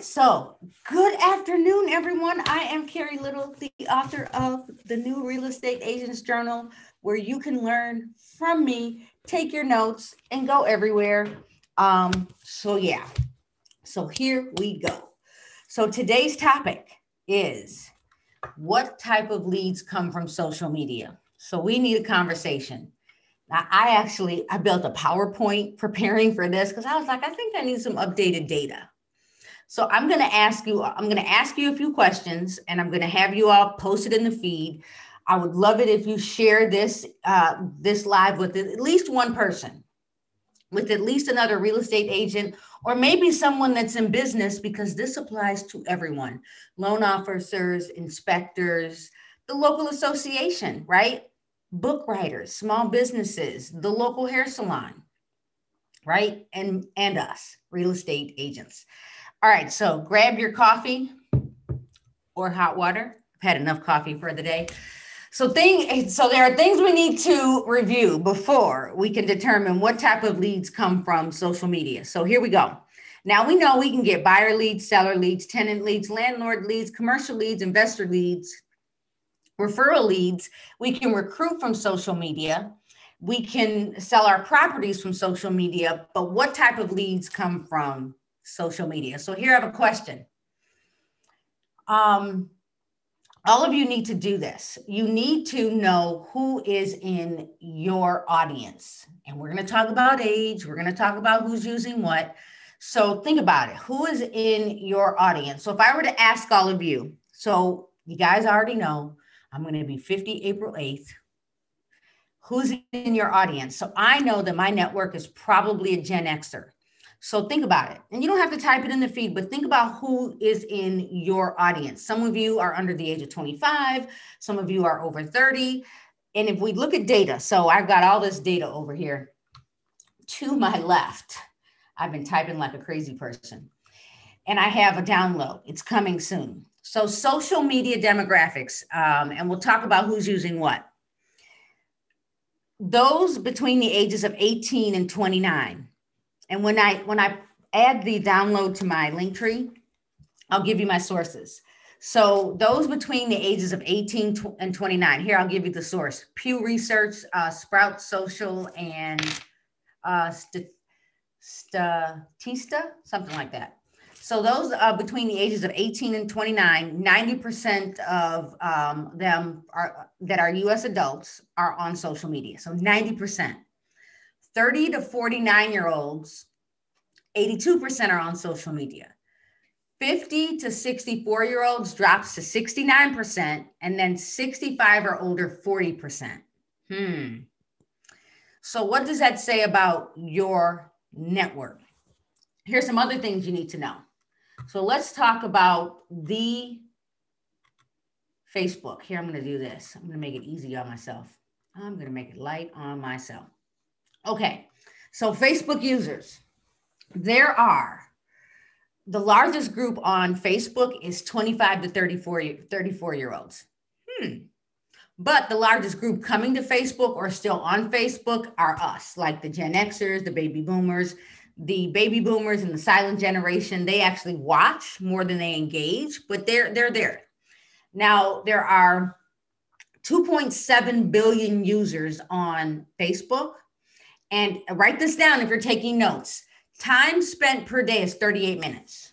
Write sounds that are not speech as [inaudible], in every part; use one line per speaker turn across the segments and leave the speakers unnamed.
so good afternoon, everyone. I am Carrie Little, the author of the new Real Estate Agents Journal, where you can learn from me, take your notes, and go everywhere. Um, so, yeah, so here we go. So, today's topic is what type of leads come from social media? So, we need a conversation. Now, I actually I built a PowerPoint preparing for this because I was like, I think I need some updated data. So I'm going to ask you, I'm going to ask you a few questions and I'm going to have you all posted in the feed. I would love it if you share this, uh, this live with at least one person, with at least another real estate agent, or maybe someone that's in business because this applies to everyone, loan officers, inspectors, the local association, right? Book writers, small businesses, the local hair salon, right? And, and us, real estate agents. All right, so grab your coffee or hot water. I've had enough coffee for the day. So thing so there are things we need to review before we can determine what type of leads come from social media. So here we go. Now we know we can get buyer leads, seller leads, tenant leads, landlord leads, commercial leads, investor leads, referral leads. We can recruit from social media. We can sell our properties from social media, but what type of leads come from social media. So here I have a question. Um, all of you need to do this. You need to know who is in your audience. And we're going to talk about age, we're going to talk about who's using what. So think about it. Who is in your audience? So if I were to ask all of you, so you guys already know I'm going to be 50 April 8th. Who's in your audience? So I know that my network is probably a Gen Xer. So think about it. And you don't have to type it in the feed, but think about who is in your audience. Some of you are under the age of 25, some of you are over 30. And if we look at data, so I've got all this data over here to my left. I've been typing like a crazy person. And I have a download, it's coming soon. So, social media demographics, um, and we'll talk about who's using what. Those between the ages of 18 and 29 and when I when I add the download to my link tree, I'll give you my sources. So those between the ages of 18 and 29, here I'll give you the source. Pew Research, uh, Sprout Social, and uh, Statista, something like that. So those uh, between the ages of 18 and 29, 90% of um, them are that are U.S. adults are on social media. So 90%. 30 to 49 year olds, 82% are on social media. 50 to 64 year olds drops to 69%, and then 65 or older, 40%. Hmm. So, what does that say about your network? Here's some other things you need to know. So, let's talk about the Facebook. Here, I'm going to do this. I'm going to make it easy on myself. I'm going to make it light on myself. Okay, so Facebook users, there are the largest group on Facebook is 25 to 34, 34 year olds. Hmm. But the largest group coming to Facebook or still on Facebook are us, like the Gen Xers, the baby boomers, the baby boomers and the silent generation. They actually watch more than they engage, but they're they're there. Now there are 2.7 billion users on Facebook and write this down if you're taking notes. Time spent per day is 38 minutes.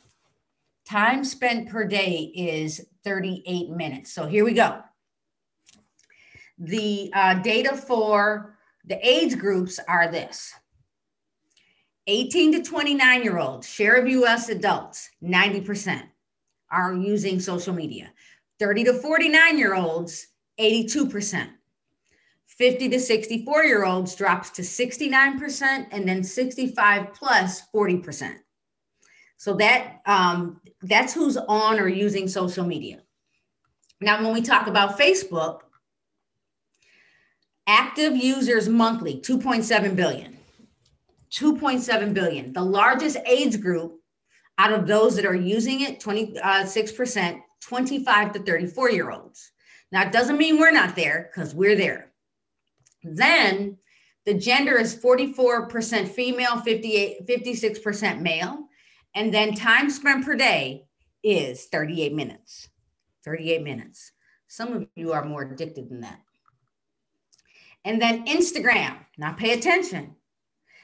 Time spent per day is 38 minutes. So here we go. The uh, data for the age groups are this 18 to 29 year olds, share of US adults, 90% are using social media. 30 to 49 year olds, 82%. 50 to 64 year olds drops to 69% and then 65 plus 40%. So that um, that's who's on or using social media. Now, when we talk about Facebook, active users monthly 2.7 billion. 2.7 billion. The largest age group out of those that are using it, 26%, 25 to 34 year olds. Now, it doesn't mean we're not there because we're there. Then the gender is 44% female, 58, 56% male. And then time spent per day is 38 minutes. 38 minutes. Some of you are more addicted than that. And then Instagram. Now pay attention.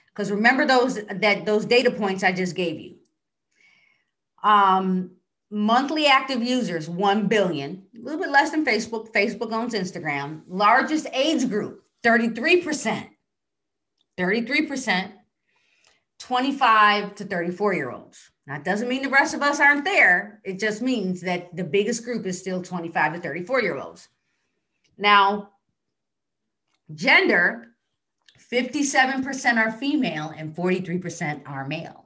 Because remember those that those data points I just gave you. Um, monthly active users 1 billion, a little bit less than Facebook. Facebook owns Instagram. Largest age group 33%. 33%. 25 to 34 year olds. That doesn't mean the rest of us aren't there. It just means that the biggest group is still 25 to 34 year olds. Now, gender 57% are female and 43% are male.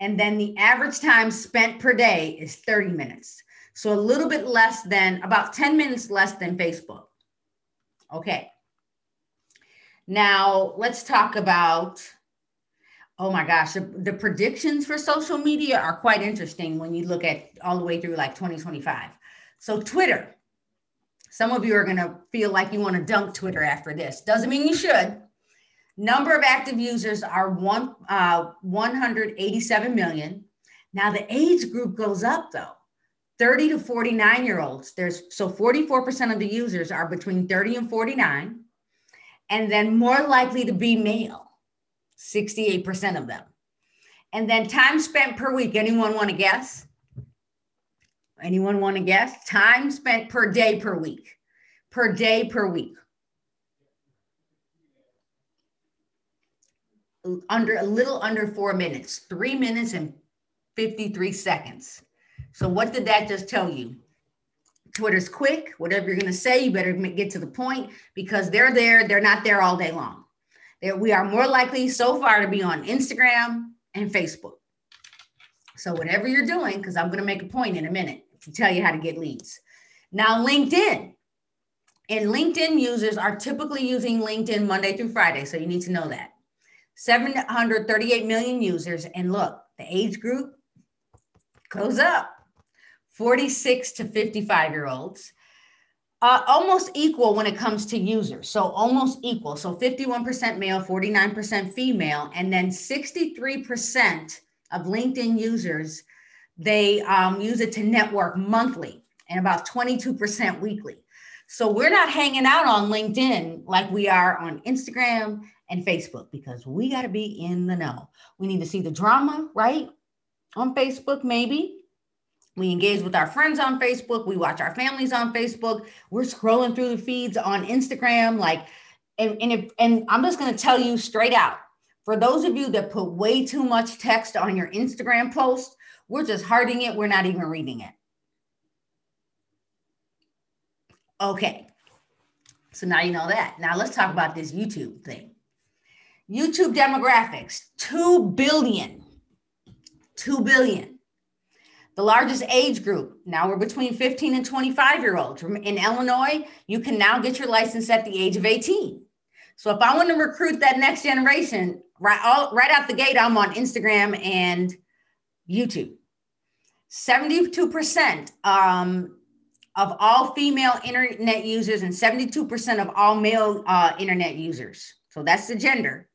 And then the average time spent per day is 30 minutes. So a little bit less than about 10 minutes less than Facebook. Okay. Now let's talk about Oh my gosh, the, the, predictions for social media are quite interesting when you look at all the way through like 2025. So, Twitter, some of you are going to feel like you want to dunk Twitter after this. Doesn't mean you should. Number of active users are one, uh, 187 million. Now, the age group goes up though 30 to 49 year olds. There's so 44% of the users are between 30 and 49, and then more likely to be male. 68% of them. And then time spent per week. Anyone want to guess? Anyone want to guess? Time spent per day per week. Per day per week. Under a little under four minutes, three minutes and 53 seconds. So, what did that just tell you? Twitter's quick. Whatever you're going to say, you better get to the point because they're there. They're not there all day long that we are more likely so far to be on Instagram and Facebook. So whatever you're doing, because I'm going to make a point in a minute to tell you how to get leads. Now, LinkedIn. And LinkedIn users are typically using LinkedIn Monday through Friday. So you need to know that. 738 million users. And look, the age group goes up 46 to 55 year olds uh, almost equal when it comes to users. So almost equal. So 51% male, 49% female, and then 63% of LinkedIn users, they um, use it to network monthly and about 22% weekly. So we're not hanging out on LinkedIn like we are on Instagram and Facebook because we got to be in the know. We need to see the drama, right? On Facebook, maybe we engage with our friends on Facebook. We watch our families on Facebook. We're scrolling through the feeds on Instagram. Like, and, and, if, and I'm just going to tell you straight out for those of you that put way too much text on your Instagram post, we're just hearting it. We're not even reading it. Okay. So now you know that. Now let's talk about this YouTube thing. YouTube demographics 2 billion. 2 billion. The largest age group, now we're between 15 and 25 year olds. In Illinois, you can now get your license at the age of 18. So if I want to recruit that next generation, right, all, right out the gate, I'm on Instagram and YouTube. 72% um, of all female internet users and 72% of all male uh, internet users. So that's the gender.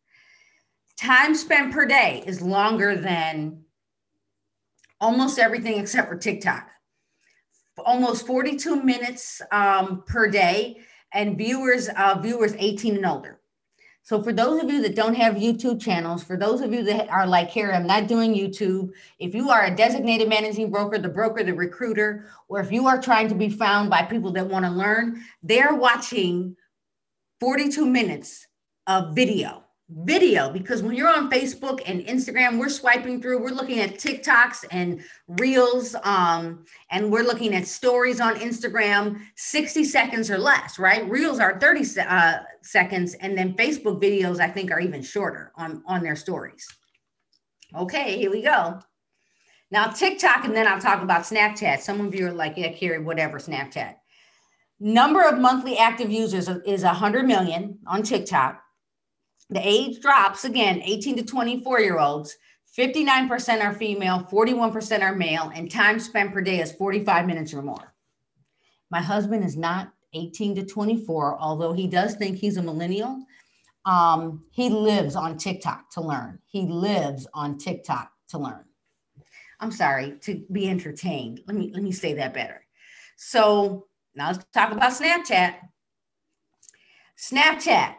Time spent per day is longer than almost everything except for TikTok. Almost 42 minutes um, per day, and viewers uh, viewers 18 and older. So for those of you that don't have YouTube channels, for those of you that are like here, I'm not doing YouTube. If you are a designated managing broker, the broker, the recruiter, or if you are trying to be found by people that want to learn, they're watching 42 minutes of video video because when you're on Facebook and Instagram, we're swiping through, we're looking at TikToks and reels, um, and we're looking at stories on Instagram, 60 seconds or less, right? Reels are 30 uh, seconds, and then Facebook videos, I think, are even shorter on, on their stories. Okay, here we go. Now, TikTok, and then I'll talk about Snapchat. Some of you are like, yeah, Carrie, whatever, Snapchat. Number of monthly active users is 100 million on TikTok the age drops again 18 to 24 year olds 59% are female 41% are male and time spent per day is 45 minutes or more my husband is not 18 to 24 although he does think he's a millennial um, he lives on tiktok to learn he lives on tiktok to learn. I'm sorry, to be entertained. Let me let me say that better. So now let's talk about Snapchat. Snapchat,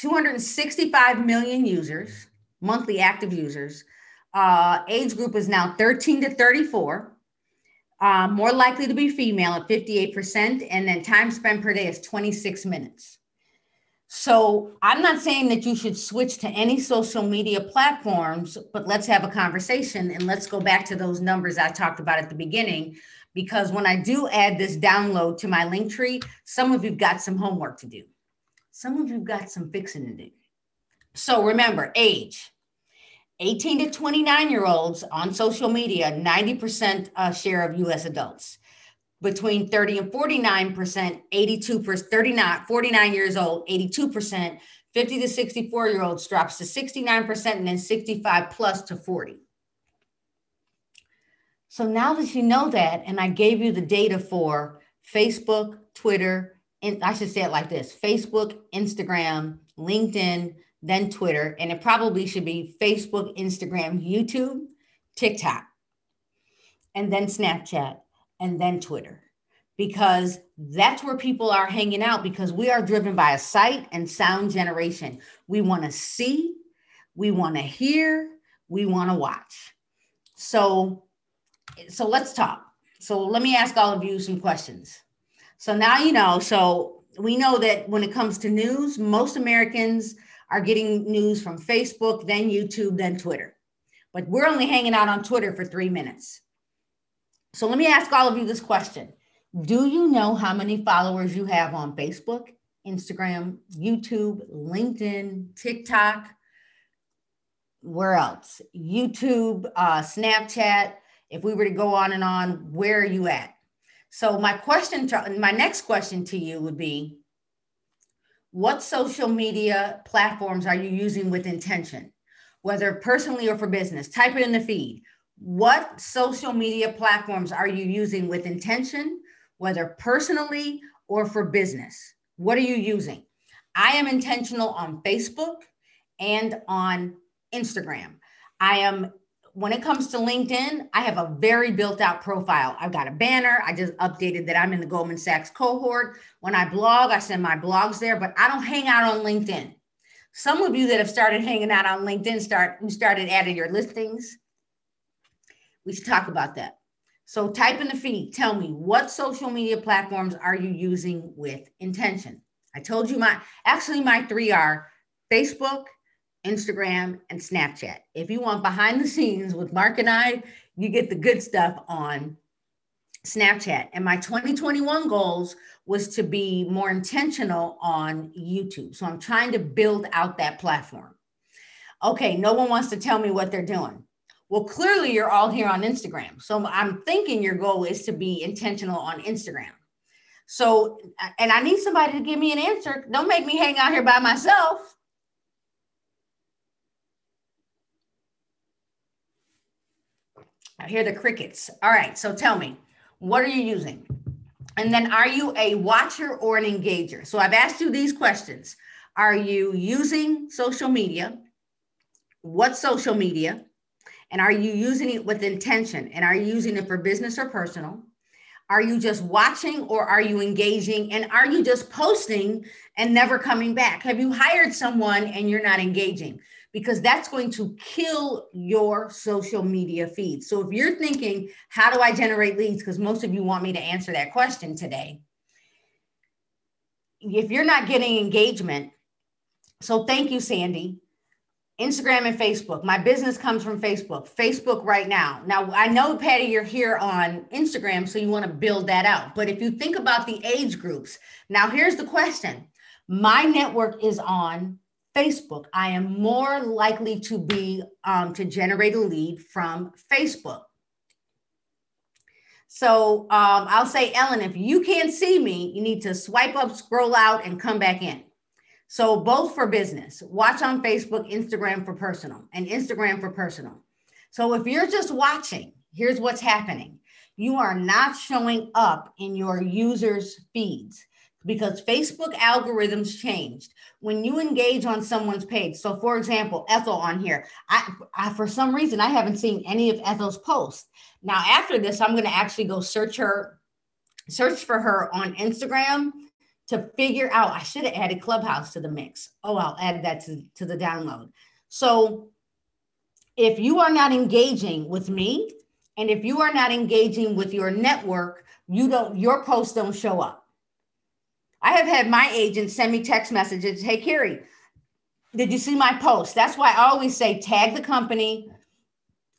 265 million users, monthly active users. Uh, age group is now 13 to 34. Uh, more likely to be female at 58%. And then time spent per day is 26 minutes. So I'm not saying that you should switch to any social media platforms, but let's have a conversation and let's go back to those numbers I talked about at the beginning. Because when I do add this download to my link tree, some of you've got some homework to do. Some of you've got some fixing to do. So remember, age 18 to 29 year olds on social media, 90% uh, share of US adults between 30 and 49%, 82 percent, 39, 49 years old, 82%, 50 to 64 year olds drops to 69%, and then 65 plus to 40. So now that you know that, and I gave you the data for Facebook, Twitter, and I should say it like this Facebook, Instagram, LinkedIn, then Twitter, and it probably should be Facebook, Instagram, YouTube, TikTok, and then Snapchat and then Twitter because that's where people are hanging out because we are driven by a sight and sound generation. We want to see, we want to hear, we want to watch. So so let's talk. So let me ask all of you some questions. So now you know, so we know that when it comes to news, most Americans are getting news from Facebook, then YouTube, then Twitter. But we're only hanging out on Twitter for 3 minutes. So let me ask all of you this question. Do you know how many followers you have on Facebook, Instagram, YouTube, LinkedIn, TikTok? Where else? YouTube, uh, Snapchat. If we were to go on and on, where are you at? So my question to my next question to you would be what social media platforms are you using with intention, whether personally or for business? Type it in the feed. What social media platforms are you using with intention, whether personally or for business? What are you using? I am intentional on Facebook and on Instagram. I am, when it comes to LinkedIn, I have a very built out profile. I've got a banner. I just updated that I'm in the Goldman Sachs cohort. When I blog, I send my blogs there, but I don't hang out on LinkedIn. Some of you that have started hanging out on LinkedIn start you started adding your listings we should talk about that. So type in the feed. Tell me what social media platforms are you using with intention? I told you my actually my three are Facebook, Instagram, and Snapchat. If you want behind the scenes with Mark and I, you get the good stuff on Snapchat. And my 2021 goals was to be more intentional on YouTube. So I'm trying to build out that platform. Okay, no one wants to tell me what they're doing. Well, clearly you're all here on Instagram. So I'm thinking your goal is to be intentional on Instagram. So, and I need somebody to give me an answer. Don't make me hang out here by myself. I hear the crickets. All right. So tell me, what are you using? And then are you a watcher or an engager? So I've asked you these questions. Are you using social media? What social media? And are you using it with intention? And are you using it for business or personal? Are you just watching or are you engaging? And are you just posting and never coming back? Have you hired someone and you're not engaging? Because that's going to kill your social media feed. So if you're thinking, how do I generate leads? Because most of you want me to answer that question today. If you're not getting engagement, so thank you, Sandy. Instagram and Facebook. My business comes from Facebook. Facebook right now. Now, I know, Patty, you're here on Instagram, so you want to build that out. But if you think about the age groups, now here's the question My network is on Facebook. I am more likely to be um, to generate a lead from Facebook. So um, I'll say, Ellen, if you can't see me, you need to swipe up, scroll out, and come back in. So both for business, watch on Facebook, Instagram for personal, and Instagram for personal. So if you're just watching, here's what's happening. You are not showing up in your users' feeds. Because Facebook algorithms changed when you engage on someone's page. So, for example, Ethel on here, I, I for some reason I haven't seen any of Ethel's posts. Now, after this, I'm going to actually go search her, search for her on Instagram to figure out. I should have added Clubhouse to the mix. Oh, I'll add that to, to the download. So, if you are not engaging with me, and if you are not engaging with your network, you don't your posts don't show up. I have had my agent send me text messages, hey Carrie, did you see my post? That's why I always say tag the company,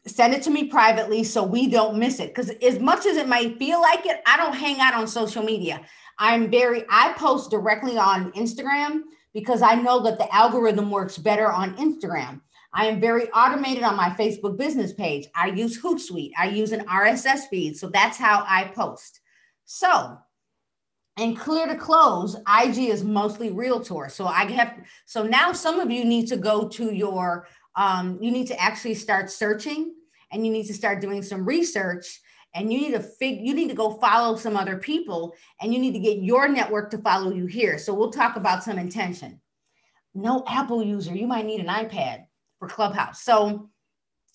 send it to me privately so we don't miss it. Because as much as it might feel like it, I don't hang out on social media. I'm very, I post directly on Instagram because I know that the algorithm works better on Instagram. I am very automated on my Facebook business page. I use Hootsuite. I use an RSS feed. So that's how I post. So, and clear to close, IG is mostly realtor. So I have, so now some of you need to go to your, um, you need to actually start searching and you need to start doing some research and you need to fig you need to go follow some other people and you need to get your network to follow you here so we'll talk about some intention no apple user you might need an ipad for Clubhouse. So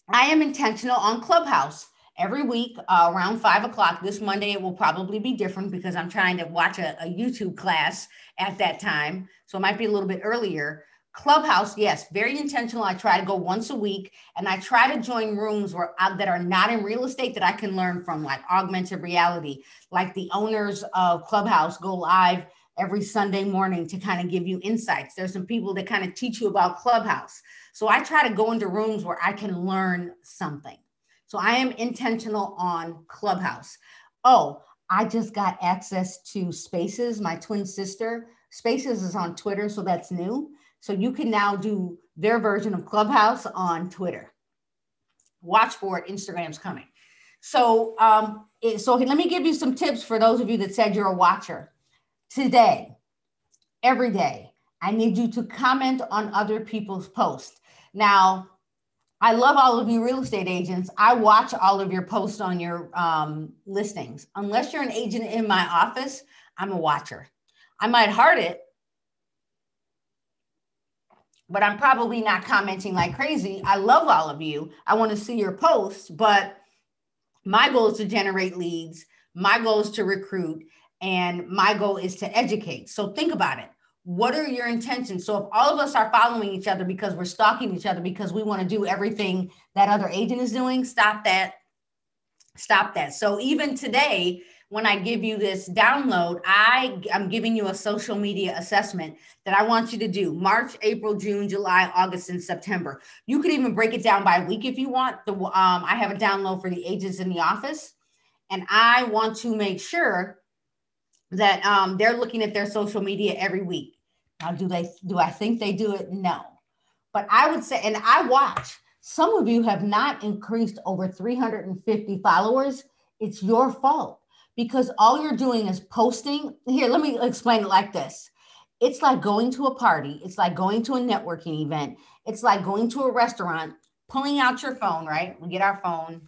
I am intentional on Clubhouse every week uh, around five o'clock. This Monday, it will probably be different because I'm trying to watch a, a, YouTube class at that time. So it might be a little bit earlier. Clubhouse, yes, very intentional. I try to go once a week and I try to join rooms where uh, that are not in real estate that I can learn from, like augmented reality, like the owners of Clubhouse go live every Sunday morning to kind of give you insights. There's some people that kind of teach you about Clubhouse. So I try to go into rooms where I can learn something. So I am intentional on Clubhouse. Oh, I just got access to Spaces, my twin sister. Spaces is on Twitter, so that's new. So you can now do their version of Clubhouse on Twitter. Watch for it, Instagram's coming. So, um, it, so let me give you some tips for those of you that said you're a watcher. Today, every day, I need you to comment on other people's posts. Now, I love all of you real estate agents. I watch all of your posts on your um, listings. Unless you're an agent in my office, I'm a watcher. I might heart it, but I'm probably not commenting like crazy. I love all of you. I want to see your posts, but my goal is to generate leads. My goal is to recruit, and my goal is to educate. So think about it what are your intentions? So if all of us are following each other because we're stalking each other because we want to do everything that other agent is doing, stop that. Stop that. So even today, when I give you this download, I am giving you a social media assessment that I want you to do March, April, June, July, August, and September. You could even break it down by week if you want. The um, I have a download for the agents in the office, and I want to make sure that um, they're looking at their social media every week. Now, do they do I think they do it? No. But I would say, and I watch, some of you have not increased over 350 followers. It's your fault because all you're doing is posting. Here, let me explain it like this. It's like going to a party, it's like going to a networking event, it's like going to a restaurant, pulling out your phone, right? We get our phone,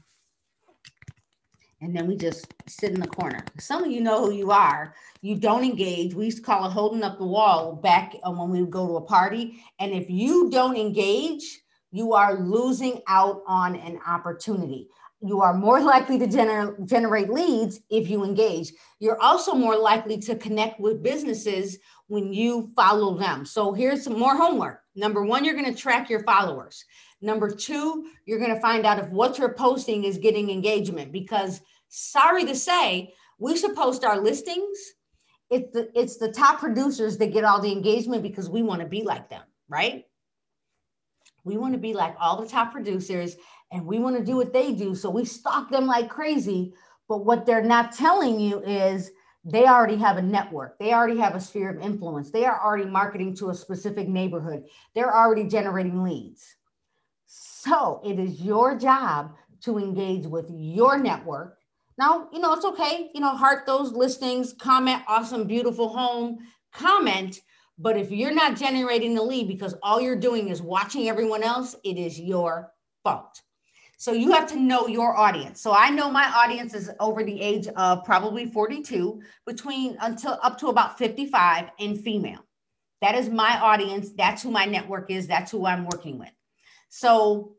and then we just sit in the corner. Some of you know who you are. You don't engage. We used to call it holding up the wall back uh, when we would go to a party. And if you don't engage, you are losing out on an opportunity. You are more [laughs] likely to gener- generate leads if you engage. You're also more likely to connect with businesses when you follow them. So here's some more homework. Number one, you're going to track your followers. Number two, you're going to find out if what you're posting is getting engagement because sorry to say, we should post our listings. It's the, it's the top producers that get all the engagement because we want to be like them, right? We want to be like all the top producers and we want to do what they do. So we stalk them like crazy. But what they're not telling you is they already have a network. They already have a sphere of influence. They are already marketing to a specific neighborhood. They're already generating leads. So it is your job to engage with your network. Now, you know, it's okay, you know, heart those listings, comment, awesome, beautiful home, comment. But if you're not generating the lead because all you're doing is watching everyone else, it is your fault. So you have to know your audience. So I know my audience is over the age of probably 42, between until up to about 55 and female. That is my audience. That's who my network is. That's who I'm working with. So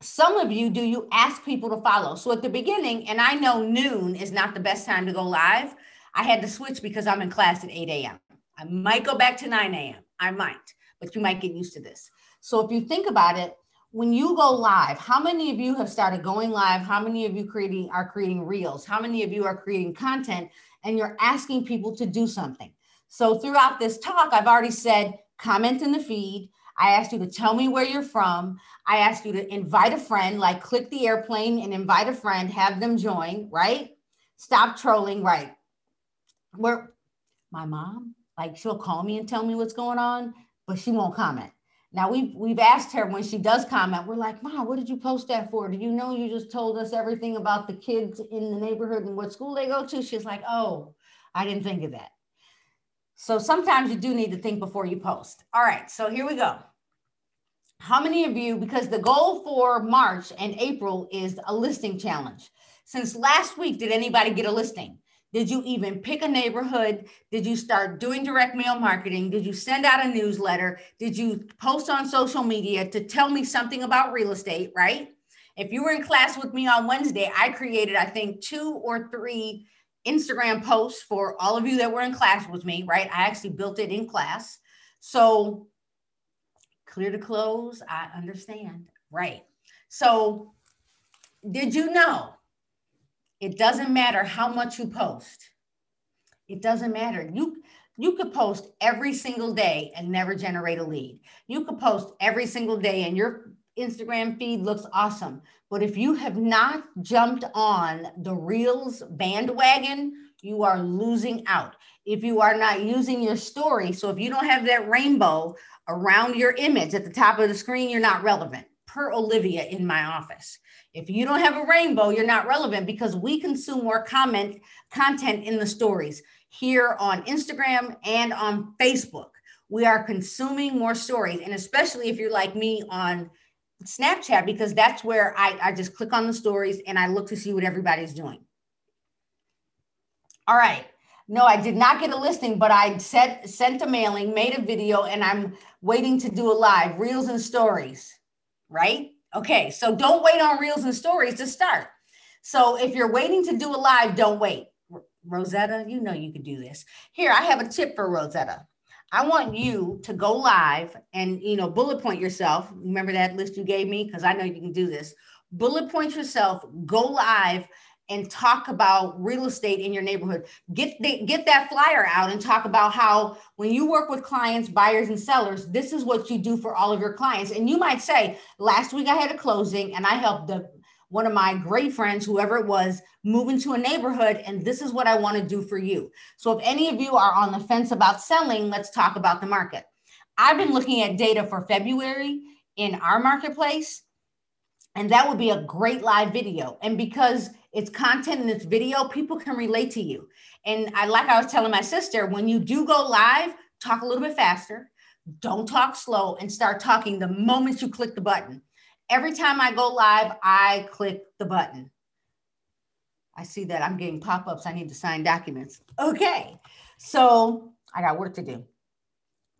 some of you do you ask people to follow. So at the beginning, and I know noon is not the best time to go live. I had to switch because I'm in class at 8 a.m. I might go back to 9 a.m. I might, but you might get used to this. So if you think about it, when you go live, how many of you have started going live? How many of you creating are creating reels? How many of you are creating content and you're asking people to do something? So throughout this talk, I've already said comment in the feed. I asked you to tell me where you're from. I asked you to invite a friend, like click the airplane and invite a friend, have them join, right? Stop trolling, right? Where my mom, like she'll call me and tell me what's going on, but she won't comment. Now we've we've asked her when she does comment, we're like, Mom, what did you post that for? Do you know you just told us everything about the kids in the neighborhood and what school they go to? She's like, Oh, I didn't think of that. So sometimes you do need to think before you post. All right, so here we go. How many of you, because the goal for March and April is a listing challenge. Since last week, did anybody get a listing? Did you even pick a neighborhood? Did you start doing direct mail marketing? Did you send out a newsletter? Did you post on social media to tell me something about real estate, right? If you were in class with me on Wednesday, I created, I think, two or three Instagram posts for all of you that were in class with me, right? I actually built it in class. So clear to close, I understand, right? So, did you know it doesn't matter how much you post. It doesn't matter. You you could post every single day and never generate a lead. You could post every single day and your Instagram feed looks awesome. But if you have not jumped on the Reels bandwagon, you are losing out. If you are not using your story, so if you don't have that rainbow around your image at the top of the screen, you're not relevant. Per Olivia in my office. If you don't have a rainbow, you're not relevant because we consume more comment content in the stories here on Instagram and on Facebook. We are consuming more stories, and especially if you're like me on Snapchat, because that's where I, I just click on the stories and I look to see what everybody's doing. All right. No, I did not get a listing, but I sent sent a mailing, made a video, and I'm waiting to do a live reels and stories. Right? Okay, so don't wait on reels and stories to start. So if you're waiting to do a live, don't wait. Rosetta, you know you can do this. Here, I have a tip for Rosetta. I want you to go live and you know bullet point yourself. Remember that list you gave me because I know you can do this. Bullet point yourself, go live and talk about real estate in your neighborhood. Get the, get that flyer out and talk about how when you work with clients, buyers and sellers, this is what you do for all of your clients. And you might say, last week I had a closing and I helped the one of my great friends, whoever it was, move into a neighborhood, and this is what I want to do for you. So if any of you are on the fence about selling, let's talk about the market. I've been looking at data for February in our marketplace, and that would be a great live video. And because it's content and it's video, people can relate to you. And I like I was telling my sister, when you do go live, talk a little bit faster. Don't talk slow and start talking the moment you click the button. Every time I go live, I click the button. I see that I'm getting pop-ups. I need to sign documents. Okay. So I got work to do.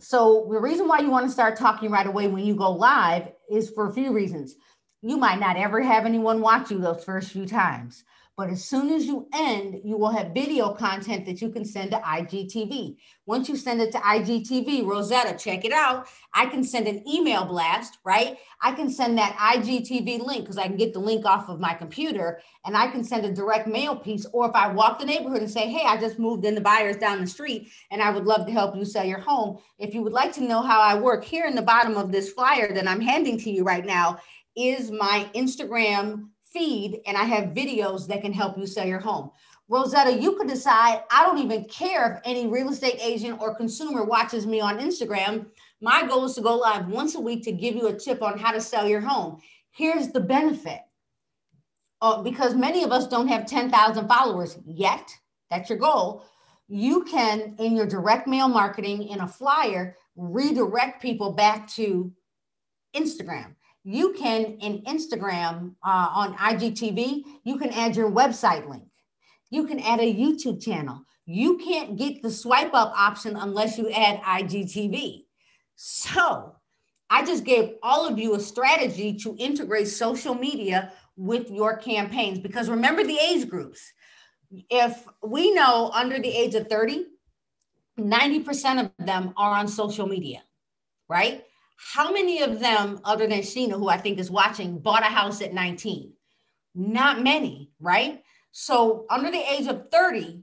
So the reason why you want to start talking right away when you go live is for a few reasons you might not ever have anyone watch you those first few times. But as soon as you end, you will have video content that you can send to IGTV. Once you send it to IGTV, Rosetta, check it out. I can send an email blast, right? I can send that IGTV link because I can get the link off of my computer and I can send a direct mail piece. Or if I walk the neighborhood and say, hey, I just moved in the buyers down the street and I would love to help you sell your home. If you would like to know how I work, here in the bottom of this flyer that I'm handing to you right now is my Instagram feed, and I have videos that can help you sell your home. Rosetta, you could decide, I don't even care if any real estate agent or consumer watches me on Instagram. My goal is to go live once a week to give you a tip on how to sell your home. Here's the benefit. Uh, because many of us don't have 10,000 followers yet, that's your goal. You can, in your direct mail marketing in a flyer, redirect people back to Instagram you can in Instagram uh, on IGTV, you can add your website link. You can add a YouTube channel. You can't get the swipe up option unless you add IGTV. So I just gave all of you a strategy to integrate social media with your campaigns because remember the age groups. If we know under the age of 30, 90% of them are on social media, right? How many of them, other than Sheena, who I think is watching, bought a house at 19? Not many, right? So under the age of 30,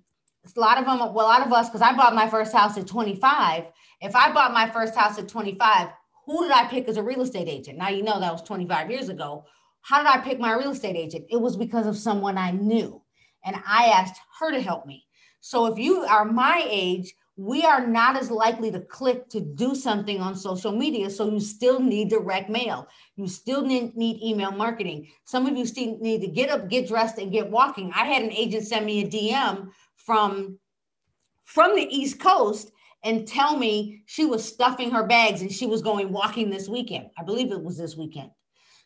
a lot of them, well, a lot of us, because I bought my first house at 25. If I bought my first house at 25, who did I pick as a real estate agent? Now you know that was 25 years ago. How did I pick my real estate agent? It was because of someone I knew. And I asked her to help me. So if you are my age, we are not as likely to click to do something on social media. So you still need direct mail. You still need, need email marketing. Some of you still need to get up, get dressed, and get walking. I had an agent send me a DM from from the East Coast and tell me she was stuffing her bags and she was going walking this weekend. I believe it was this weekend.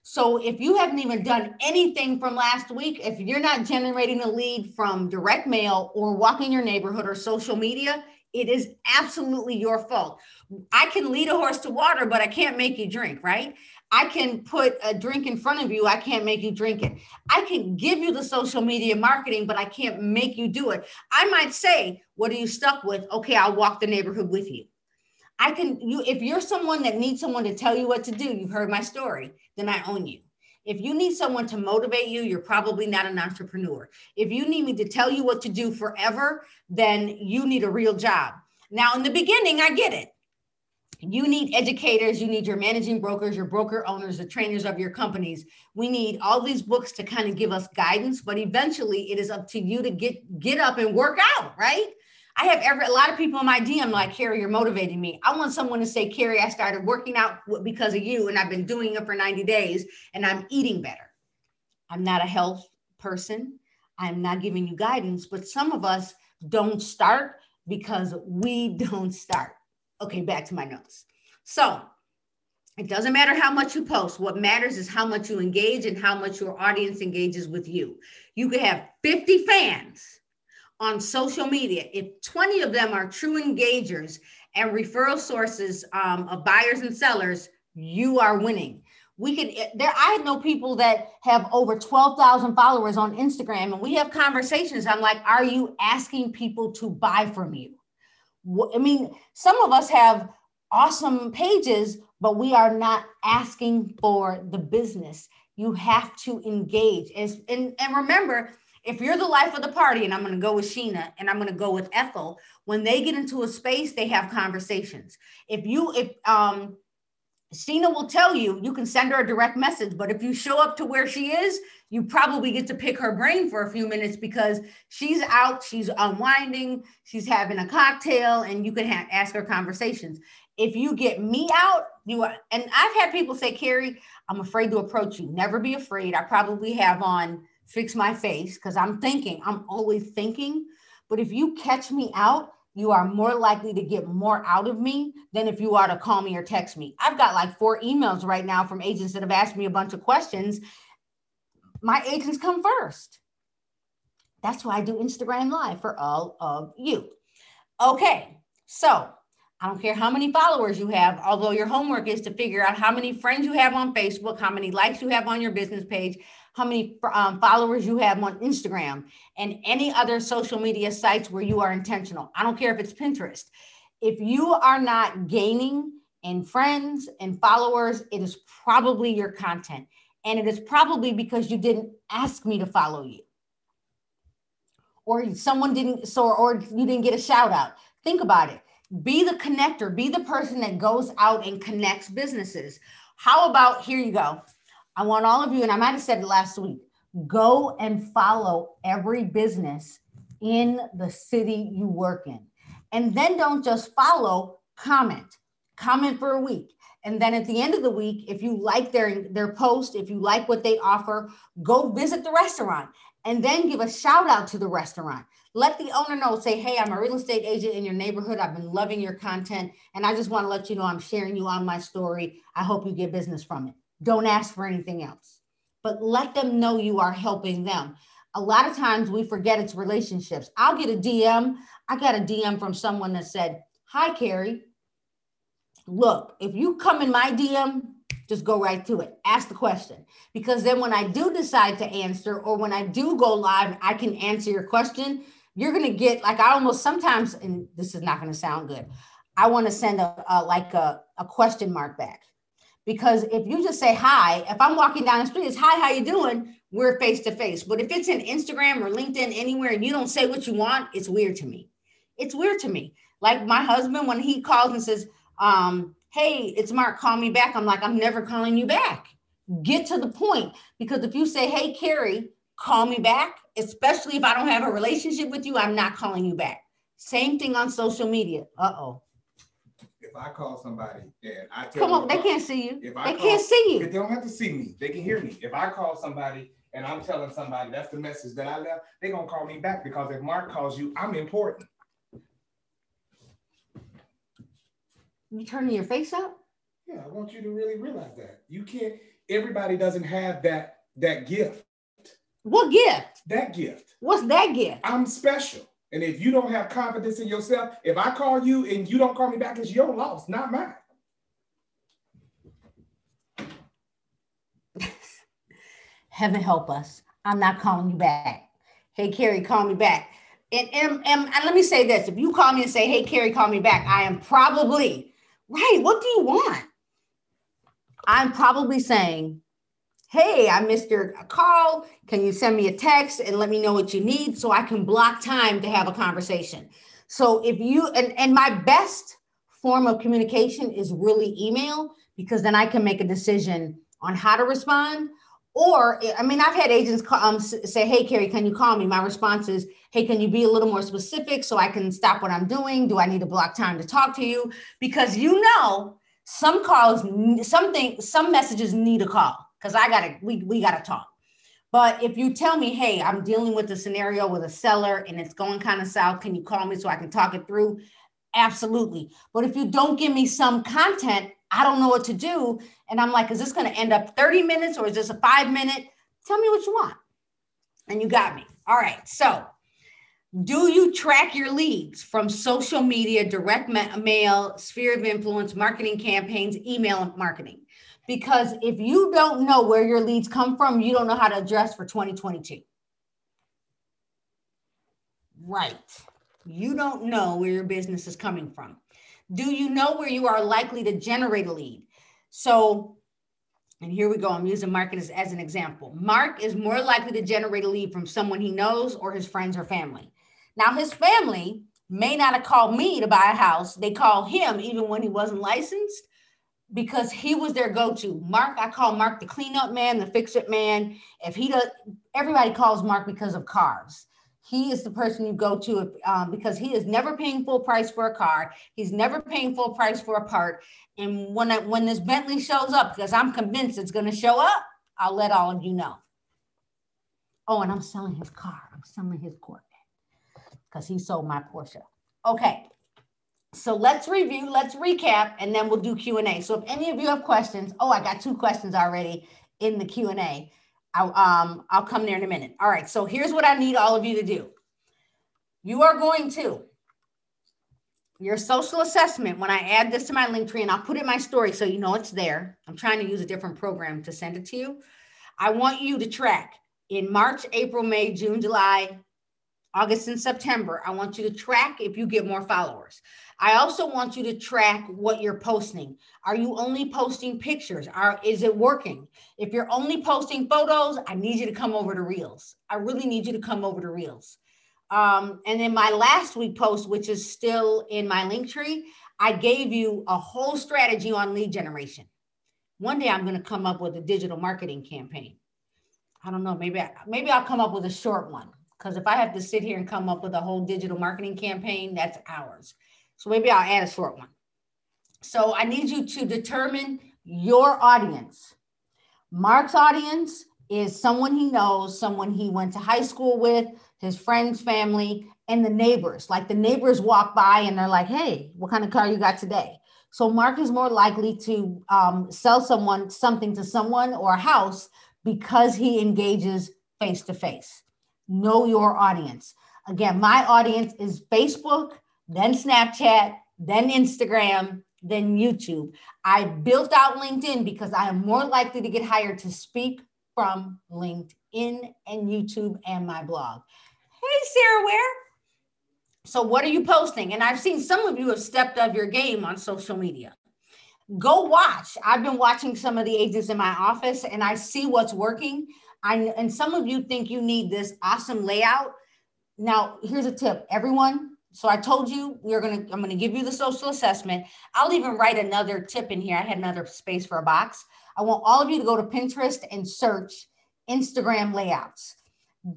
So if you haven't even done anything from last week, if you're not generating a lead from direct mail or walking your neighborhood or social media, it is absolutely your fault. I can lead a horse to water, but I can't make you drink, right? I can put a drink in front of you. I can't make you drink it. I can give you the social media marketing, but I can't make you do it. I might say, What are you stuck with? Okay, I'll walk the neighborhood with you. I can, you, if you're someone that needs someone to tell you what to do, you've heard my story, then I own you. If you need someone to motivate you, you're probably not an entrepreneur. If you need me to tell you what to do forever, then you need a real job. Now, in the beginning, I get it. You need educators, you need your managing brokers, your broker owners, the trainers of your companies. We need all these books to kind of give us guidance, but eventually it is up to you to get get up and work out, right? I have every a lot of people in my DM like, Carrie, you're motivating me. I want someone to say, Carrie, I started working out because of you, and I've been doing it for 90 days, and I'm eating better. I'm not a health person. I'm not giving you guidance, but some of us don't start because we don't start. Okay, back to my notes. So it doesn't matter how much you post. What matters is how much you engage and how much your audience engages with you. You could have 50 fans on social media. If 20 of them are true engagers and referral sources um, of buyers and sellers, you are winning. We could eh, there. I know people that have over 12,000 followers on Instagram, and we have conversations. I'm like, are you asking people to buy from you? I mean, some of us have awesome pages, but we are not asking for the business. You have to engage. As, and, and remember, if you're the life of the party, and I'm going to go with Sheena and I'm going to go with Ethel, when they get into a space, they have conversations. If you, if, um, Sheena will tell you, you can send her a direct message, but if you show up to where she is, you probably get to pick her brain for a few minutes because she's out, she's unwinding, she's having a cocktail, and you can ha- ask her conversations. If you get me out, you are, and I've had people say, Carrie, I'm afraid to approach you. Never be afraid. I probably have on fix my face because I'm thinking, I'm always thinking. But if you catch me out, you are more likely to get more out of me than if you are to call me or text me. I've got like four emails right now from agents that have asked me a bunch of questions. My agents come first. That's why I do Instagram Live for all of you. Okay, so I don't care how many followers you have, although your homework is to figure out how many friends you have on Facebook, how many likes you have on your business page, how many um, followers you have on Instagram, and any other social media sites where you are intentional. I don't care if it's Pinterest. If you are not gaining in friends and followers, it is probably your content. And it is probably because you didn't ask me to follow you. Or someone didn't, so, or you didn't get a shout out. Think about it. Be the connector, be the person that goes out and connects businesses. How about here you go? I want all of you, and I might have said it last week, go and follow every business in the city you work in. And then don't just follow, comment. Comment for a week. And then at the end of the week, if you like their, their post, if you like what they offer, go visit the restaurant and then give a shout out to the restaurant. Let the owner know, say, hey, I'm a real estate agent in your neighborhood. I've been loving your content. And I just want to let you know I'm sharing you on my story. I hope you get business from it Don't ask for anything else, but let them know you are helping them. A lot of times we forget it's relationships. I'll get a DM. I got a DM from someone that said, Hi, Carrie. Look, if you come in my DM, just go right to it. Ask the question. Because then when I do decide to answer or when I do go live, I can answer your question. You're going to get like I almost sometimes, and this is not going to sound good. I want to send a, a like a, a question mark back because if you just say hi, if I'm walking down the street, it's hi, how you doing? We're face to face. But if it's in Instagram or LinkedIn anywhere and you don't say what you want, it's weird to me. It's weird to me. Like my husband, when he calls and says, um, hey, it's Mark, call me back. I'm like, I'm never calling you back. Get to the point. Because if you say, hey, Carrie, call me back, especially if I don't have a relationship with you, I'm not calling you back. Same thing on social media. Uh oh.
I call somebody and I
tell come on, they can't see you. If I they call, can't see you.
They don't have to see me. They can hear me. If I call somebody and I'm telling somebody that's the message that I left, they're gonna call me back because if Mark calls you, I'm important.
You turning your face up?
Yeah, I want you to really realize that. You can't, everybody doesn't have that that gift.
What gift?
That gift.
What's that gift?
I'm special. And if you don't have confidence in yourself, if I call you and you don't call me back, it's your loss, not mine. [laughs]
Heaven help us. I'm not calling you back. Hey, Carrie, call me back. And, and, and, let me say this if you call me and say, Hey, Carrie, call me back, I am probably Right. What do you want? I'm probably saying, Hey, I missed your call. Can you send me a text and let me know what you need so I can block time to have a conversation? So if you and, and my best form of communication is really email because then I can make a decision on how to respond. Or, I mean, I've had agents call, um, say, Hey, Carrie, can you call me? My response is, Hey, can you be a little more specific so I can stop what I'm doing? Do I need to block time to talk to you? Because you know, some calls, something, some messages need a call because I gotta, we, we gotta talk. But if you tell me, hey, I'm dealing with a scenario with a seller and it's going kind of south, can you call me so I can talk it through? Absolutely. But if you don't give me some content, I don't know what to do. And I'm like, is this going to end up 30 minutes or is this a five minute? Tell me what you want. And you got me. All right. So do you track your leads from social media, direct mail, sphere of influence, marketing campaigns, email marketing? Because if you don't know where your leads come from, you don't know how to address for 2022. Right. You don't know where your business is coming from. Do you know where you are likely to generate a lead? So and here we go. I'm using Mark as, as an example. Mark is more likely to generate a lead from someone he knows or his friends or family. Now, his family may not have called me to buy a house. They called him even when he wasn't licensed because he was their go-to. Mark, I call Mark the cleanup man, the fix-it man. If he does, everybody calls Mark because of cars. He is the person you go to um, because he is never paying full price for a car. He's never paying full price for a part. And when I, when this Bentley shows up, because I'm convinced it's going to show up, I'll let all of you know. Oh, and I'm selling his car. I'm selling his Corvette because he sold my Porsche. Okay. So let's review, let's recap, and then we'll do Q&A. So if any of you have questions, oh, I got two questions already in the Q&A. I'll, um, I'll come there in a minute. All right, so here's what I need all of you to do. You are going to, your social assessment, when I add this to my link tree, and I'll put it in my story so you know it's there. I'm trying to use a different program to send it to you. I want you to track in March, April, May, June, July, August and September. I want you to track if you get more followers. I also want you to track what you're posting. Are you only posting pictures? Are is it working? If you're only posting photos, I need you to come over to Reels. I really need you to come over to Reels. Um, and then my last week post, which is still in my link tree, I gave you a whole strategy on lead generation. One day I'm going to come up with a digital marketing campaign. I don't know, maybe I, maybe I'll come up with a short one because if I have to sit here and come up with a whole digital marketing campaign, that's hours. So maybe I'll add a short one. So I need you to determine your audience. Mark's audience is someone he knows, someone he went to high school with, his friends, family, and the neighbors. Like the neighbors walk by and they're like, hey, what kind of car you got today? So Mark is more likely to um, sell someone something to someone or a house because he engages face to face. Know your audience. Again, my audience is Facebook, then Snapchat, then Instagram, then YouTube. I built out LinkedIn because I am more likely to get hired to speak from LinkedIn and YouTube and my blog. Hey, Sarah Ware. So, what are you posting? And I've seen some of you have stepped up your game on social media. Go watch. I've been watching some of the agents in my office and I see what's working. I and some of you think you need this awesome layout. Now, here's a tip. Everyone, so I told you we're gonna I'm gonna give you the social assessment. I'll even write another tip in here. I had another space for a box. I want all of you to go to Pinterest and search Instagram layouts.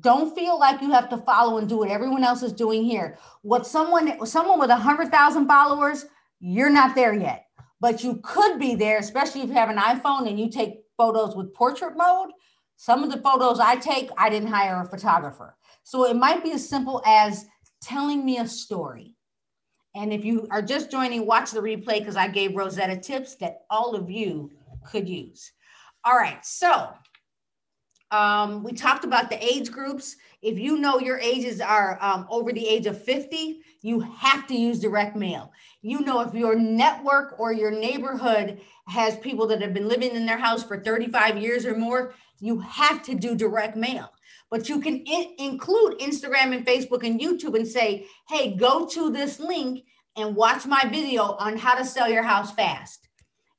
Don't feel like you have to follow and do what everyone else is doing here. What someone someone with a hundred thousand followers, you're not there yet, but you could be there, especially if you have an iPhone and you take photos with portrait mode. Some of the photos I take, I didn't hire a photographer. So it might be as simple as telling me a story. And if you are just joining, watch the replay because I gave Rosetta tips that all of you could use. All right, so um, we talked about the age groups. If you know your ages are um, over the age of 50, you have to use direct mail. You know, if your network or your neighborhood has people that have been living in their house for 35 years or more, you have to do direct mail but you can in- include Instagram and Facebook and YouTube and say, hey, go to this link and watch my video on how to sell your house fast.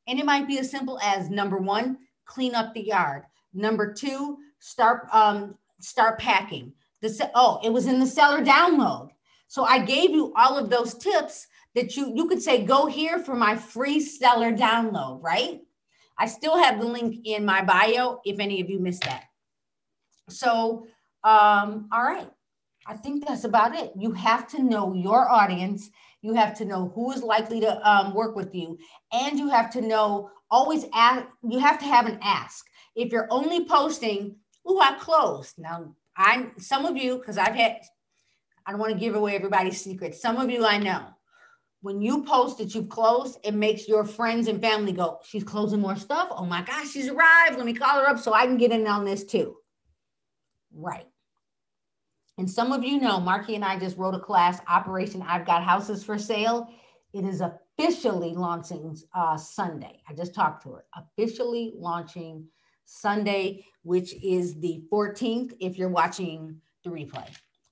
And it might be as simple as number one, clean up the yard. Number two, start um, start packing. The oh, it was in the seller download. So I gave you all of those tips that you you could say go here for my free seller download, right? I still have the link in my bio if any of you missed that. So, um, all right. I think that's about it. You have to know your audience. You have to know who is likely to um, work with you. And you have to know, always ask, you have to have an ask. If you're only posting, oh, I closed. Now, I'm some of you, because I've had, I don't want to give away everybody's secrets. Some of you I know. When you post that you've closed, it makes your friends and family go, she's closing more stuff. Oh my gosh, she's arrived. Let me call her up so I can get in on this too. Right. And some of you know, Marky and I just wrote a class, Operation I've Got Houses for Sale. It is officially launching uh, Sunday. I just talked to her. Officially launching Sunday, which is the 14th if you're watching the replay.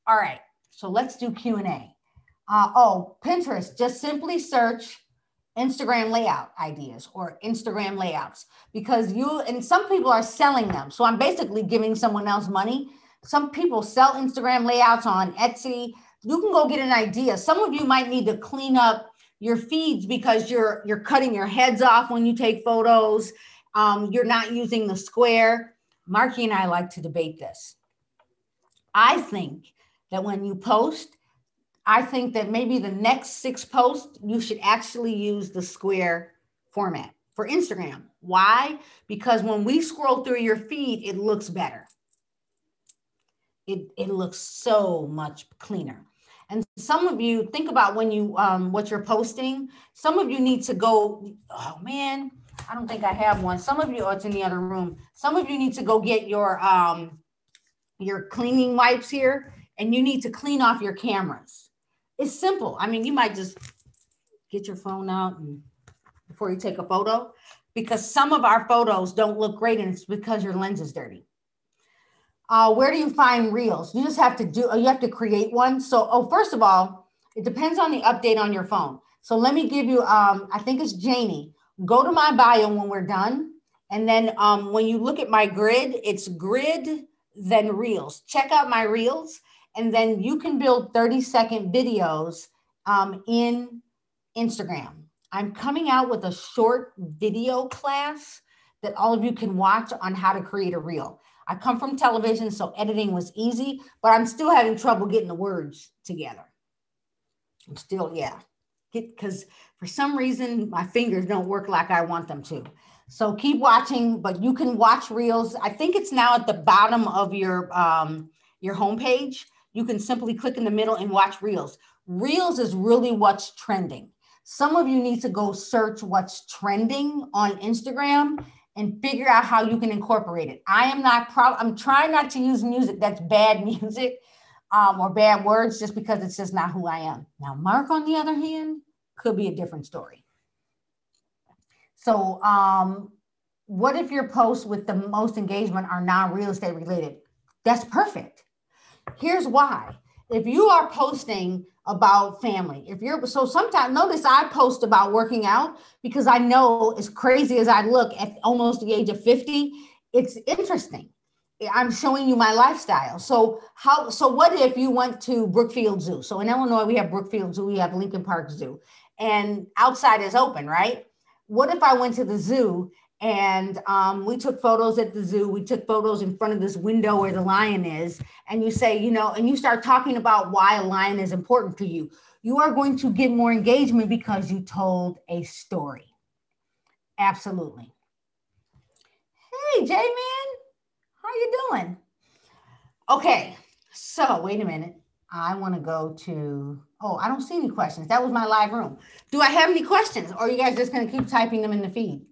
All right, so let's do Q&A. Uh, oh, Pinterest, just simply search Instagram layout ideas or Instagram layouts because you and some people are selling them. So I'm basically giving someone else money. Some people sell Instagram layouts on Etsy. You can go get an idea. Some of you might need to clean up your feeds because you're you're cutting your heads off when you take photos. Um, you're not using the square. Marky and I like to debate this. I think that when you post, I think that maybe the next six posts, you should actually use the square format for Instagram. Why? Because when we scroll through your feed, it looks better. It, it looks so much cleaner. And some of you think about when you um, what you're posting. Some of you need to go. Oh man, I don't think I have one. Some of you, oh, it's in the other room. Some of you need to go get your um, your cleaning wipes here, and you need to clean off your cameras it's simple. I mean, you might just get your phone out and before you take a photo because some of our photos don't look great and it's because your lens is dirty. Uh, where do you find reels? You just have to do, you have to create one. So, oh, first of all, it depends on the update on your phone. So let me give you, um, I think it's Janie. Go to my bio when we're done. And then um, when you look at my grid, it's grid, then reels. Check out my reels and then you can build 30 second videos um, in Instagram. I'm coming out with a short video class that all of you can watch on how to create a reel. I come from television, so editing was easy, but I'm still having trouble getting the words together. I'm still, yeah, because for some reason my fingers don't work like I want them to. So keep watching, but you can watch reels. I think it's now at the bottom of your um, your homepage you can simply click in the middle and watch Reels. Reels is really what's trending. Some of you need to go search what's trending on Instagram and figure out how you can incorporate it. I am not proud. I'm trying not to use music that's bad [laughs] music um, or bad words just because it's just not who I am. Now, Mark, on the other hand, could be a different story. So, um, what if your posts with the most engagement are non real estate related? That's perfect. Here's why. If you are posting about family, if you're so sometimes notice I post about working out because I know as crazy as I look at almost the age of 50, it's interesting. I'm showing you my lifestyle. So how so what if you went to Brookfield Zoo? So in Illinois, we have Brookfield Zoo, we have Lincoln Park Zoo, and outside is open, right? What if I went to the zoo and um, we took photos at the zoo. We took photos in front of this window where the lion is. And you say you know and you start talking about why a lion is important to you. You are going to get more engagement because you told a story. Absolutely. Hey j-man how you doing? Okay so wait a minute. I want to go to oh i don't see any questions. That was my live room. Do i have any questions? Or are you guys just going to keep typing them in the feed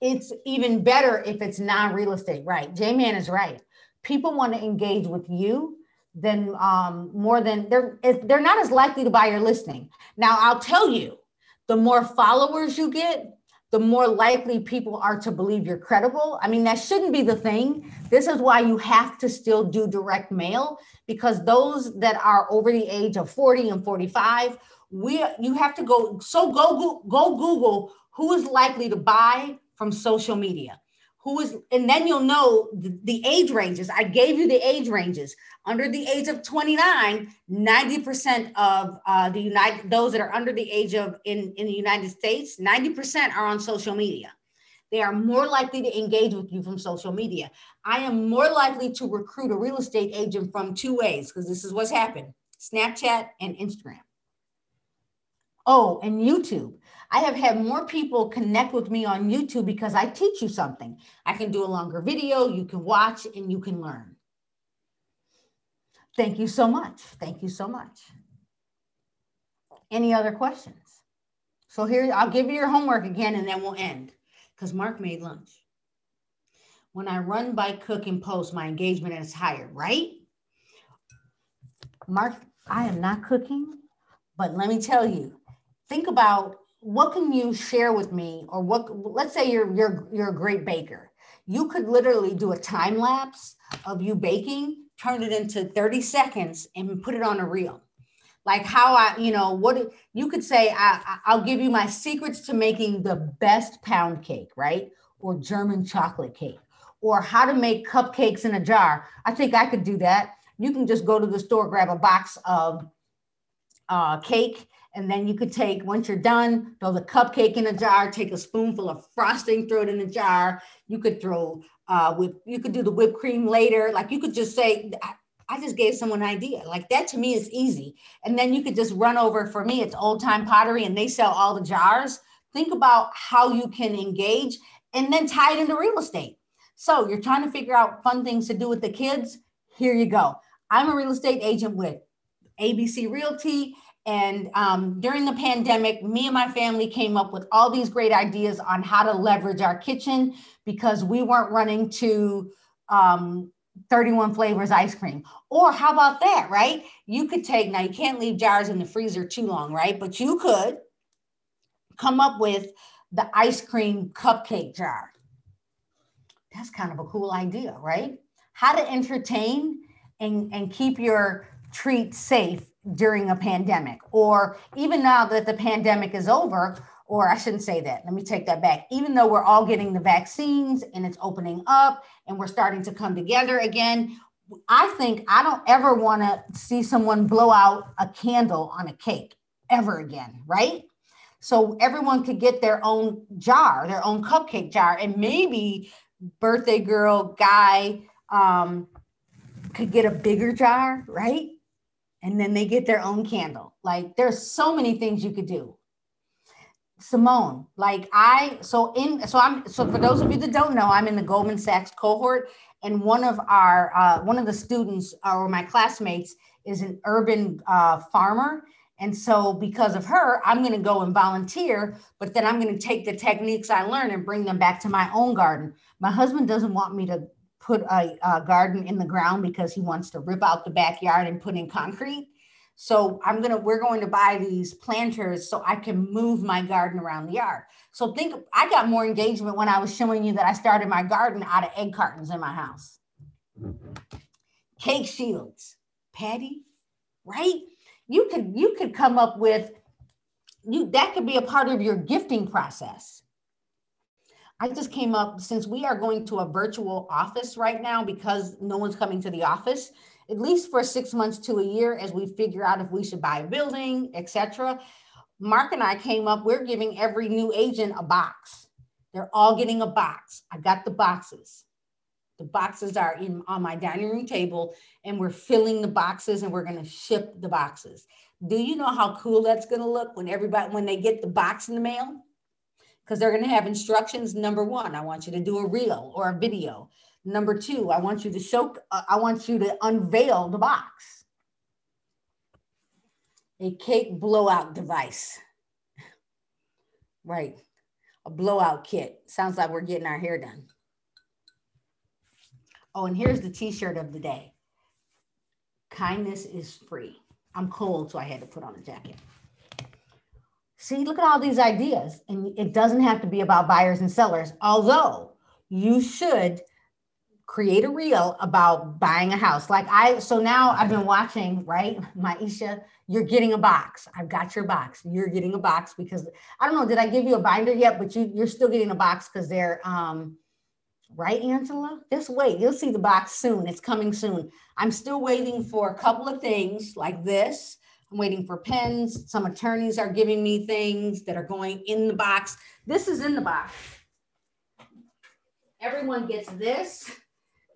it's even better if it's non-real estate, right? J-Man is right. People want to engage with you than um, more than they're they're not as likely to buy your listing. Now, I'll tell you, the more followers you get, the more likely people are to believe you're credible. I mean, that shouldn't be the thing. This is why you have to still do direct mail because those that are over the age of 40 and 45, we you have to go so go go Google who is likely to buy from social media. Who is and then you'll know the, the, age ranges. I gave you the age ranges. Under the age of 29 90% of uh, the united those that are under the age of in, in the united states 90% are on social media. They are more likely to engage with you from social media. I am more likely to recruit a real estate agent from two ways because this is what's happened snapchat and instagram. Oh and youtube I have had more people connect with me on YouTube because I teach you something. I can do a longer video, you can watch, and you can learn. Thank you so much. Thank you so much. Any other questions? So here, I'll give you your homework again and then we'll end because Mark made lunch. When I run, by cook, and post, my engagement is higher, right? Mark, I am not cooking, but let me tell you, think about what can you share with me or what let's say you're you're you're a great baker. You could literally do a time lapse of you baking turn it into 30 seconds and put it on a reel. Like how i you know what you could say I, i'll give you my secrets to making the best pound cake right? Or german chocolate cake. Or how to make cupcakes in a jar. I think i could do that. You can just go to the store grab a box of uh, cake and then you could take, once you're done, throw the cupcake in a jar, take a spoonful of frosting, throw it in a jar. You could throw, uh, whip, you could do the whipped cream later. Like you could just say, I just gave someone an idea. Like that to me is easy. And then you could just run over for me, it's old time pottery and they sell all the jars. Think about how you can engage and then tie it into real estate. So you're trying to figure out fun things to do with the kids. Here you go. I'm a real estate agent with ABC Realty and um, during the pandemic, me and my family came up with all these great ideas on how to leverage our kitchen because we weren't running to um, 31 flavors ice cream. Or how about that, right? You could take, now you can't leave jars in the freezer too long, right? But you could come up with the ice cream cupcake jar. That's kind of a cool idea, right? How to entertain and, and keep your treat safe during a pandemic or even now that the pandemic is over or I shouldn't say that. Let me take that back. Even though we're all getting the vaccines and it's opening up and we're starting to come together again, I think I don't ever want to see someone blow out a candle on a cake ever again, right? So everyone could get their own jar, their own cupcake jar, and maybe birthday girl guy um, could get a bigger jar, right? And then they get their own candle. Like there's so many things you could do. Simone, like I, so in, so I'm, so for those of you that don't know, I'm in the Goldman Sachs cohort, and one of our, uh, one of the students or my classmates is an urban uh, farmer, And so, because of her, I'm going to go and volunteer, but then I'm going to take the techniques I learned and bring them back to my own garden. My husband doesn't want me to put a, a garden in the ground because he wants to rip out the backyard and put in concrete. So I'm gonna we're going to buy these planters so I can move my garden around the yard. So think I got more engagement when I was showing you that I started my garden out of egg cartons in my house. Cake shields, Patty, right? You could you could come up with you that could be a part of your gifting process. I just came up since we are going to a virtual office right now because no one's coming to the office at least for six months to a year as we figure out if we should buy a building, etc. Mark and I came up, we're giving every new agent a box. They're all getting a box. I got the boxes. The boxes are in on my dining room table and we're filling the boxes and we're going to ship the boxes. Do you know how cool that's going to look when everybody when they get the box in the mail? Because they're going to have instructions. Number one, I want you to do a reel or a video. Number two, I want you to show, uh, I want you to unveil the box. A cake blowout device. Right. A blowout kit. Sounds like we're getting our hair done. Oh, and here's the t-shirt of the day. Kindness is free. I'm cold, so I had to put on a jacket. See, look at all these ideas. And it doesn't have to be about buyers and sellers, although you should create a reel about buying a house. Like I, so now I've been watching, right? Maisha, you're getting a box. I've got your box. You're getting a box because I don't know, did I give you a binder yet? But you, you're still getting a box because they're, um, right, Angela? Just wait. You'll see the box soon. It's coming soon. I'm still waiting for a couple of things like this. I'm waiting for pens. Some attorneys are giving me things that are going in the box. This is in the box. Everyone gets this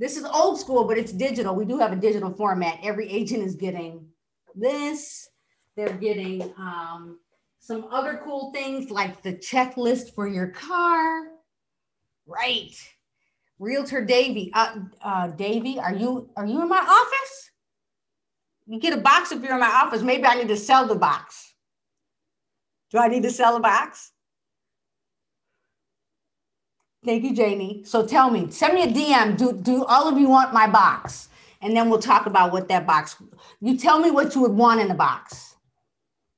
this is old school, but it's digital. We do have a digital format. Every agent is getting this. They're getting um, some other cool things like the checklist for your car. Right. Realtor Davy. Uh, uh, Davy, are you are you in my office? You get a box if you're in my office. Maybe I need to sell the box. Do I need to sell a box? Thank you, Janie. So tell me, send me a DM. Do, do all of you want my box? And then we'll talk about what that box, you tell me what you would want in the box.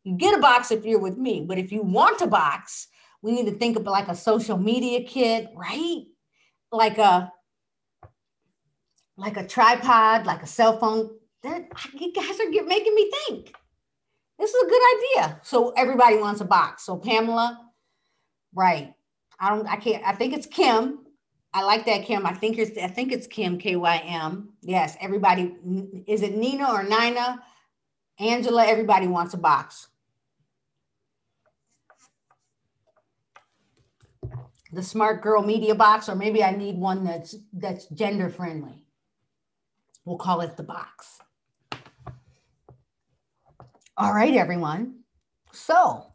You get a box if you're with me, but if you want a box, we need to think of like a social media kit, right? Like a, like a tripod, like a cell phone. That you guys are get, making me think. This is a good idea. So everybody wants a box. So Pamela, right? I don't, I can't, I think it's Kim. I like that Kim. I think it's, I think it's Kim, K-Y-M. Yes, everybody, is it Nina or Nina? Angela, everybody wants a box. The smart girl media box, or maybe I need one that's that's gender friendly. We'll call it the box. All right, everyone. So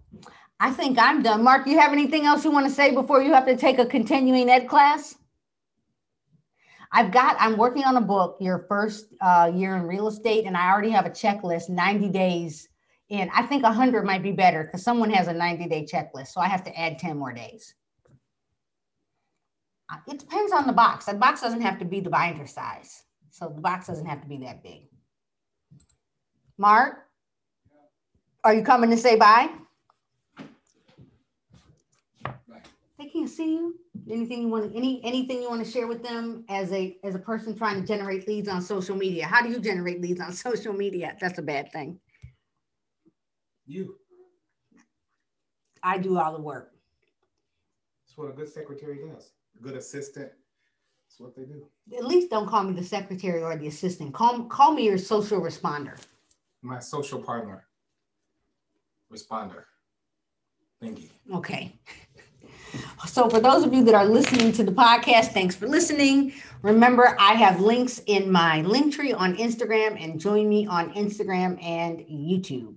I think I'm done. Mark, you have anything else you want to say before you have to take a continuing ed class? I've got, I'm working on a book, your first uh, year in real estate, and I already have a checklist 90 days in. I think 100 might be better because someone has a 90 day checklist. So I have to add 10 more days. Uh, it depends on the box. The box doesn't have to be the binder size. So the box doesn't have to be that big. Mark, are you coming to say bye? they can't see you. Anything you want, any anything you want to share with them as a as a person trying to generate leads on social media? How do you generate leads on [laughs] social media? That's a bad thing.
You.
I do all the work.
That's what a good secretary does. A good assistant. That's what they do.
At least don't call me the secretary or the assistant. Call call me your social responder.
My social partner. Responder. Thank you.
Okay. So, for those of you that are listening to the podcast, thanks for listening. Remember, I have links in my link tree on Instagram and join me on Instagram and YouTube.